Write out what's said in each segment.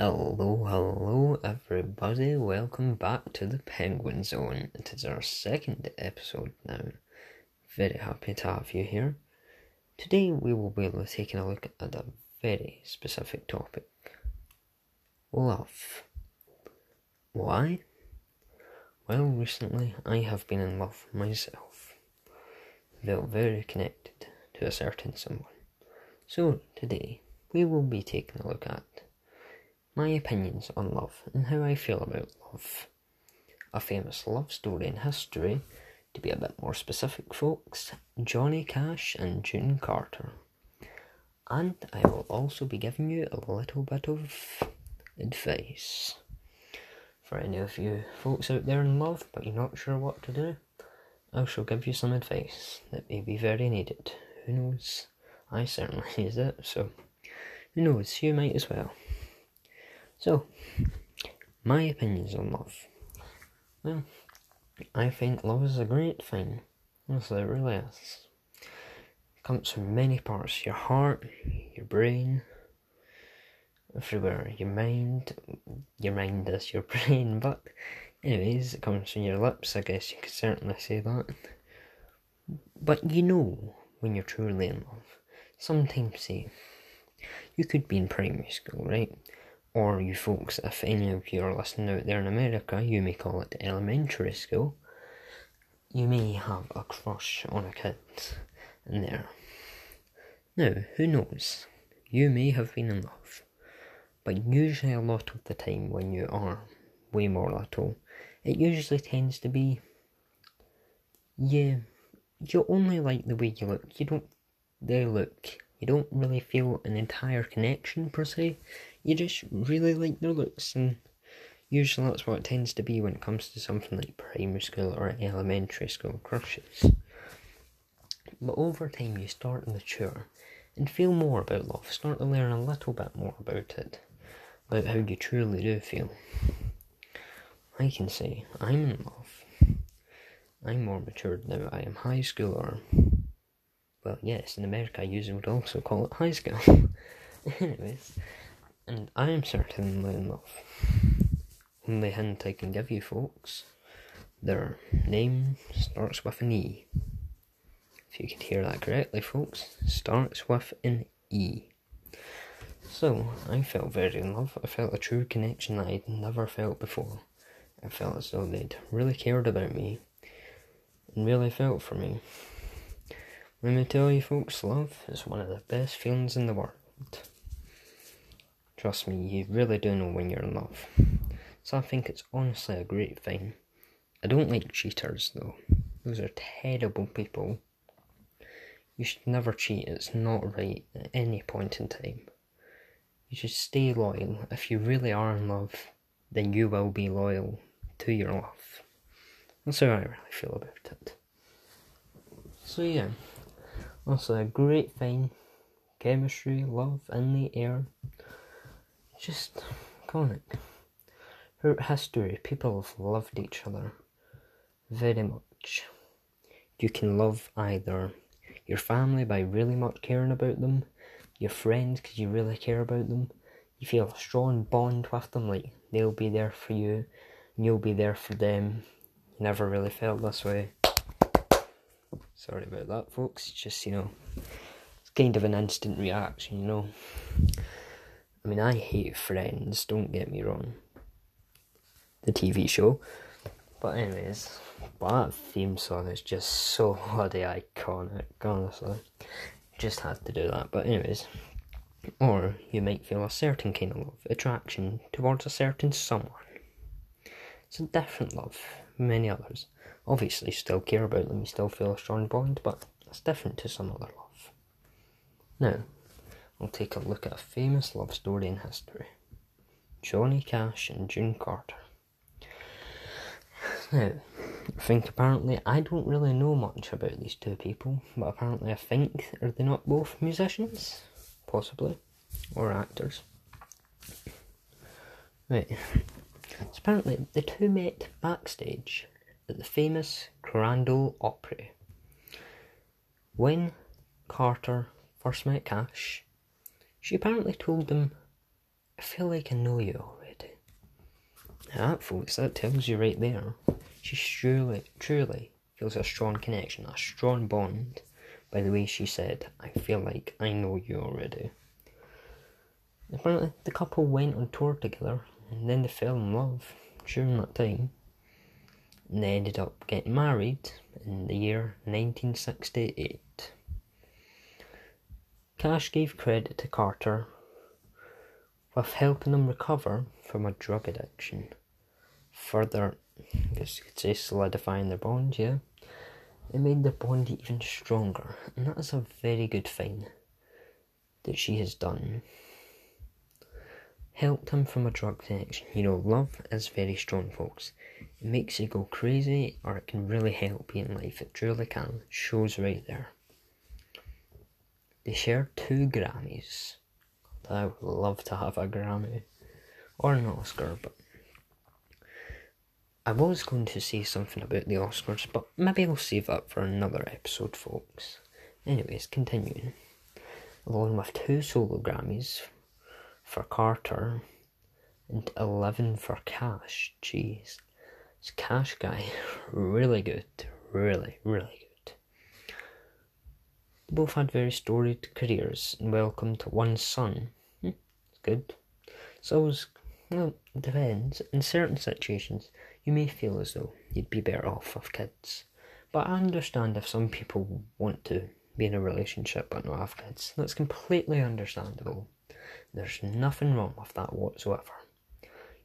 Hello, hello, everybody. Welcome back to the Penguin Zone. It is our second episode now. Very happy to have you here. Today, we will be taking a look at a very specific topic love. Why? Well, recently I have been in love myself. Felt very connected to a certain someone. So, today, we will be taking a look at my opinions on love and how I feel about love. A famous love story in history, to be a bit more specific, folks Johnny Cash and June Carter. And I will also be giving you a little bit of advice. For any of you folks out there in love but you're not sure what to do, I shall give you some advice that may be very needed. Who knows? I certainly use it, so who knows? You might as well. So, my opinions on love. Well, I think love is a great thing. Honestly, it really is. It comes from many parts your heart, your brain, everywhere. Your mind, your mind is your brain, but, anyways, it comes from your lips, I guess you could certainly say that. But you know when you're truly in love. Sometimes, say, you could be in primary school, right? Or you folks, if any of you are listening out there in America, you may call it elementary school, you may have a crush on a kid in there. Now, who knows? You may have been in love, but usually a lot of the time when you are way more little, it usually tends to be yeah, you only like the way you look. You don't they look. You don't really feel an entire connection per se you just really like their looks, and usually that's what it tends to be when it comes to something like primary school or elementary school crushes. But over time, you start to mature and feel more about love, start to learn a little bit more about it, about how you truly do feel. I can say I'm in love. I'm more matured now. I am high schooler. Well, yes, in America, you would also call it high school. Anyways, and I am certainly in love. Only hint I can give you, folks. Their name starts with an E. If you could hear that correctly, folks, starts with an E. So, I felt very in love. I felt a true connection that I'd never felt before. I felt as though they'd really cared about me and really felt for me. Let me tell you, folks, love is one of the best feelings in the world. Trust me, you really do know when you're in love. So I think it's honestly a great thing. I don't like cheaters though. Those are terrible people. You should never cheat, it's not right at any point in time. You should stay loyal. If you really are in love, then you will be loyal to your love. That's how I really feel about it. So yeah, also a great thing. Chemistry, love in the air just iconic. Throughout history, people have loved each other very much. You can love either your family by really much caring about them, your friends because you really care about them. You feel a strong bond with them, like they'll be there for you, and you'll be there for them. Never really felt this way. Sorry about that, folks. Just, you know, it's kind of an instant reaction, you know. I mean, I hate Friends, don't get me wrong. The TV show. But, anyways, that theme song is just so bloody iconic, honestly. Just had to do that. But, anyways, or you might feel a certain kind of love, attraction towards a certain someone. It's a different love, many others. Obviously, still care about them, still feel a strong bond, but it's different to some other love. Now, we'll take a look at a famous love story in history Johnny Cash and June Carter. Now, I think apparently I don't really know much about these two people, but apparently I think are they not both musicians? Possibly. Or actors. Right. So apparently the two met backstage at the famous Grand Ole Opry. When Carter first met Cash, she apparently told him I feel like I know you already. That, folks, that tells you right there. She truly, truly feels a strong connection, a strong bond by the way she said, I feel like I know you already. Apparently, the couple went on tour together and then they fell in love during that time. And they ended up getting married in the year 1968. Cash gave credit to Carter with helping him recover from a drug addiction. Further, I guess you could say solidifying their bond, yeah. It made their bond even stronger, and that is a very good thing that she has done. Helped him from a drug addiction. You know, love is very strong, folks. It makes you go crazy, or it can really help you in life. It truly can. Shows right there. They share two Grammys. I would love to have a Grammy or an Oscar, but I was going to say something about the Oscars, but maybe I'll save that for another episode, folks. Anyways, continuing. Along with two solo Grammys for Carter and 11 for Cash. Jeez. This Cash guy, really good. Really, really good. Both had very storied careers and welcomed one son. Hmm, good. So was, well, it depends. In certain situations, you may feel as though you'd be better off with kids. But I understand if some people want to be in a relationship but not have kids. That's completely understandable. There's nothing wrong with that whatsoever.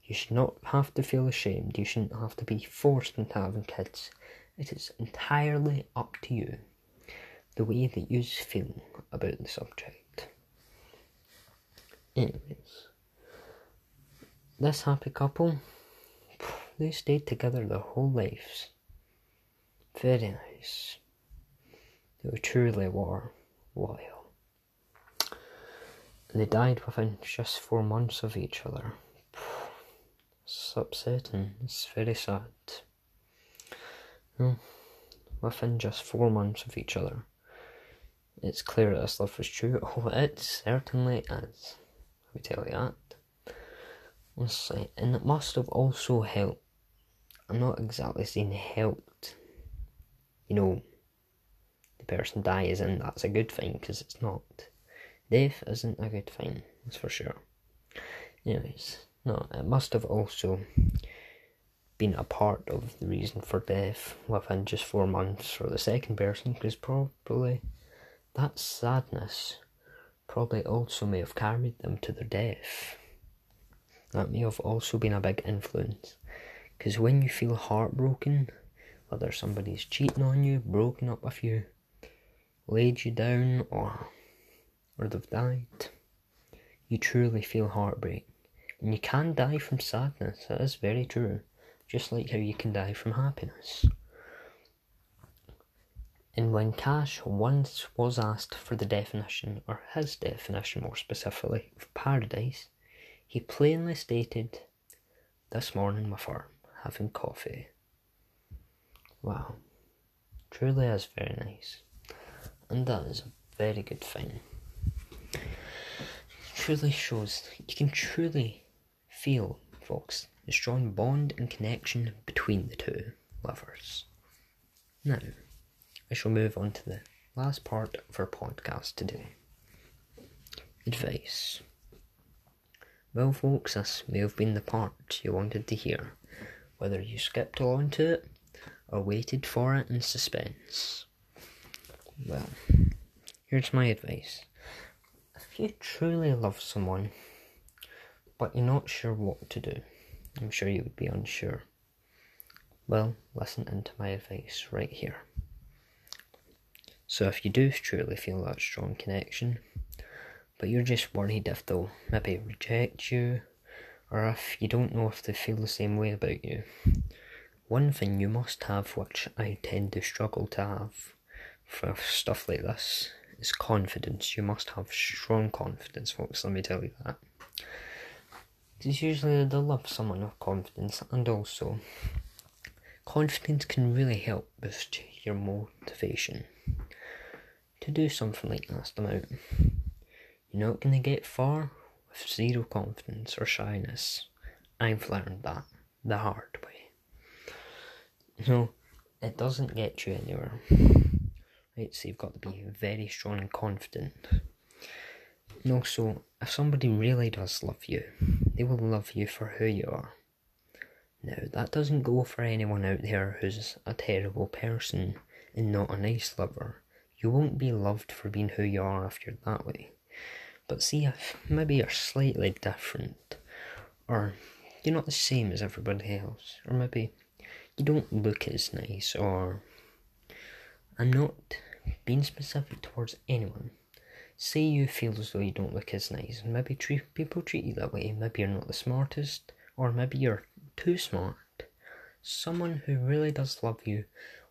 You should not have to feel ashamed. You shouldn't have to be forced into having kids. It is entirely up to you the way that you feel about the subject. Anyways, this happy couple, they stayed together their whole lives. Very nice. They were truly were loyal. They died within just four months of each other. It's upsetting. It's very sad. Hmm. within just four months of each other it's clear that this love was true. Oh, it certainly is. Let me tell you that. Honestly, and it must have also helped. I'm not exactly saying helped. You know, the person dies, and that's a good thing because it's not. Death isn't a good thing, that's for sure. Anyways, no, it must have also been a part of the reason for death within just four months for the second person because probably that sadness probably also may have carried them to their death. That may have also been a big influence. Because when you feel heartbroken, whether somebody's cheating on you, broken up with you, laid you down, or, or they've died, you truly feel heartbreak. And you can die from sadness, that is very true. Just like how you can die from happiness. And when Cash once was asked for the definition, or his definition more specifically, of paradise, he plainly stated, This morning my her, having coffee. Wow, truly is very nice. And that is a very good thing. Truly shows, you can truly feel, folks, the strong bond and connection between the two lovers. Now, I shall move on to the last part of our podcast today. Advice. Well, folks, this may have been the part you wanted to hear, whether you skipped along to it or waited for it in suspense. Well, here's my advice. If you truly love someone, but you're not sure what to do, I'm sure you would be unsure. Well, listen into my advice right here. So if you do truly feel that strong connection, but you're just worried if they'll maybe reject you, or if you don't know if they feel the same way about you, one thing you must have, which I tend to struggle to have for stuff like this, is confidence. You must have strong confidence, folks, let me tell you that. It's usually the love someone of confidence, and also, confidence can really help boost your motivation to do something like ask them out. You're not going to get far with zero confidence or shyness. I've learned that the hard way. No, it doesn't get you anywhere. Right, so you've got to be very strong and confident. And also, if somebody really does love you, they will love you for who you are. Now, that doesn't go for anyone out there who's a terrible person and not a nice lover. You won't be loved for being who you are if you're that way. But see, if maybe you're slightly different, or you're not the same as everybody else, or maybe you don't look as nice, or I'm not being specific towards anyone. Say you feel as though you don't look as nice, and maybe treat, people treat you that way. Maybe you're not the smartest, or maybe you're too smart. Someone who really does love you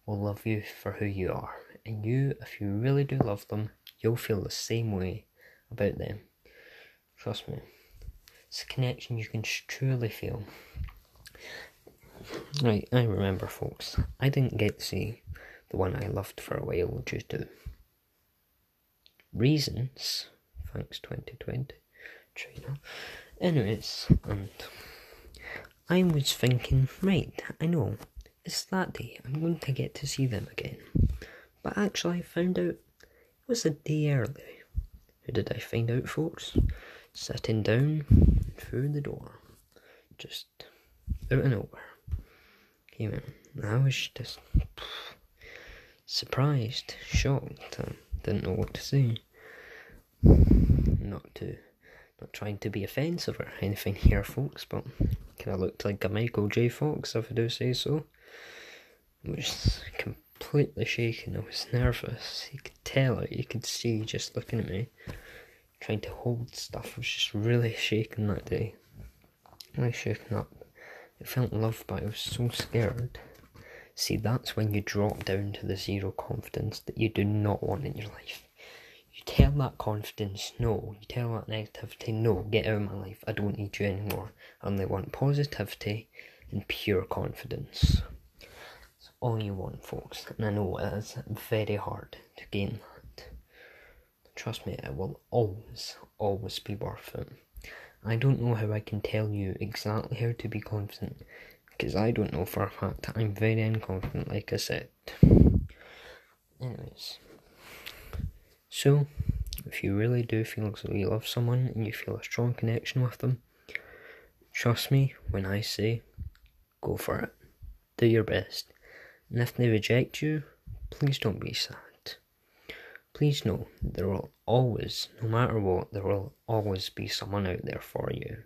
will love you for who you are, and you, if you really do love them, you'll feel the same way about them. Trust me, it's a connection you can truly feel. Right, I remember, folks, I didn't get to see the one I loved for a while due to reasons. Thanks, 2020, China. Anyways, and I was thinking, right, I know, it's that day, I'm going to get to see them again. But actually, I found out it was a day early. Who did I find out, folks? Sitting down through the door. Just out of nowhere. Came in. I was just surprised, shocked, and didn't know what to say. Not to, not trying to be offensive or anything here, folks, but kind of looked like a Michael J. Fox, if I do say so. I was completely shaken. I was nervous. You could tell it. You could see just looking at me, trying to hold stuff. I was just really shaken that day. Really shaken up. It felt love, but I was so scared. See, that's when you drop down to the zero confidence that you do not want in your life. You tell that confidence no. You tell that negativity no. Get out of my life. I don't need you anymore. I only want positivity and pure confidence That's all you want, folks. And I know it is very hard to gain that. Trust me, it will always, always be worth it. I don't know how I can tell you exactly how to be confident because I don't know for a fact. I'm very unconfident, like I said. Anyways, so if you really do feel as though you love someone and you feel a strong connection with them, trust me when I say go for it. Do your best. And if they reject you, please don't be sad. Please know there will always, no matter what, there will always be someone out there for you.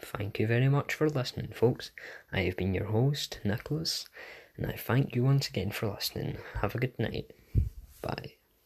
Thank you very much for listening, folks. I have been your host, Nicholas, and I thank you once again for listening. Have a good night. Bye.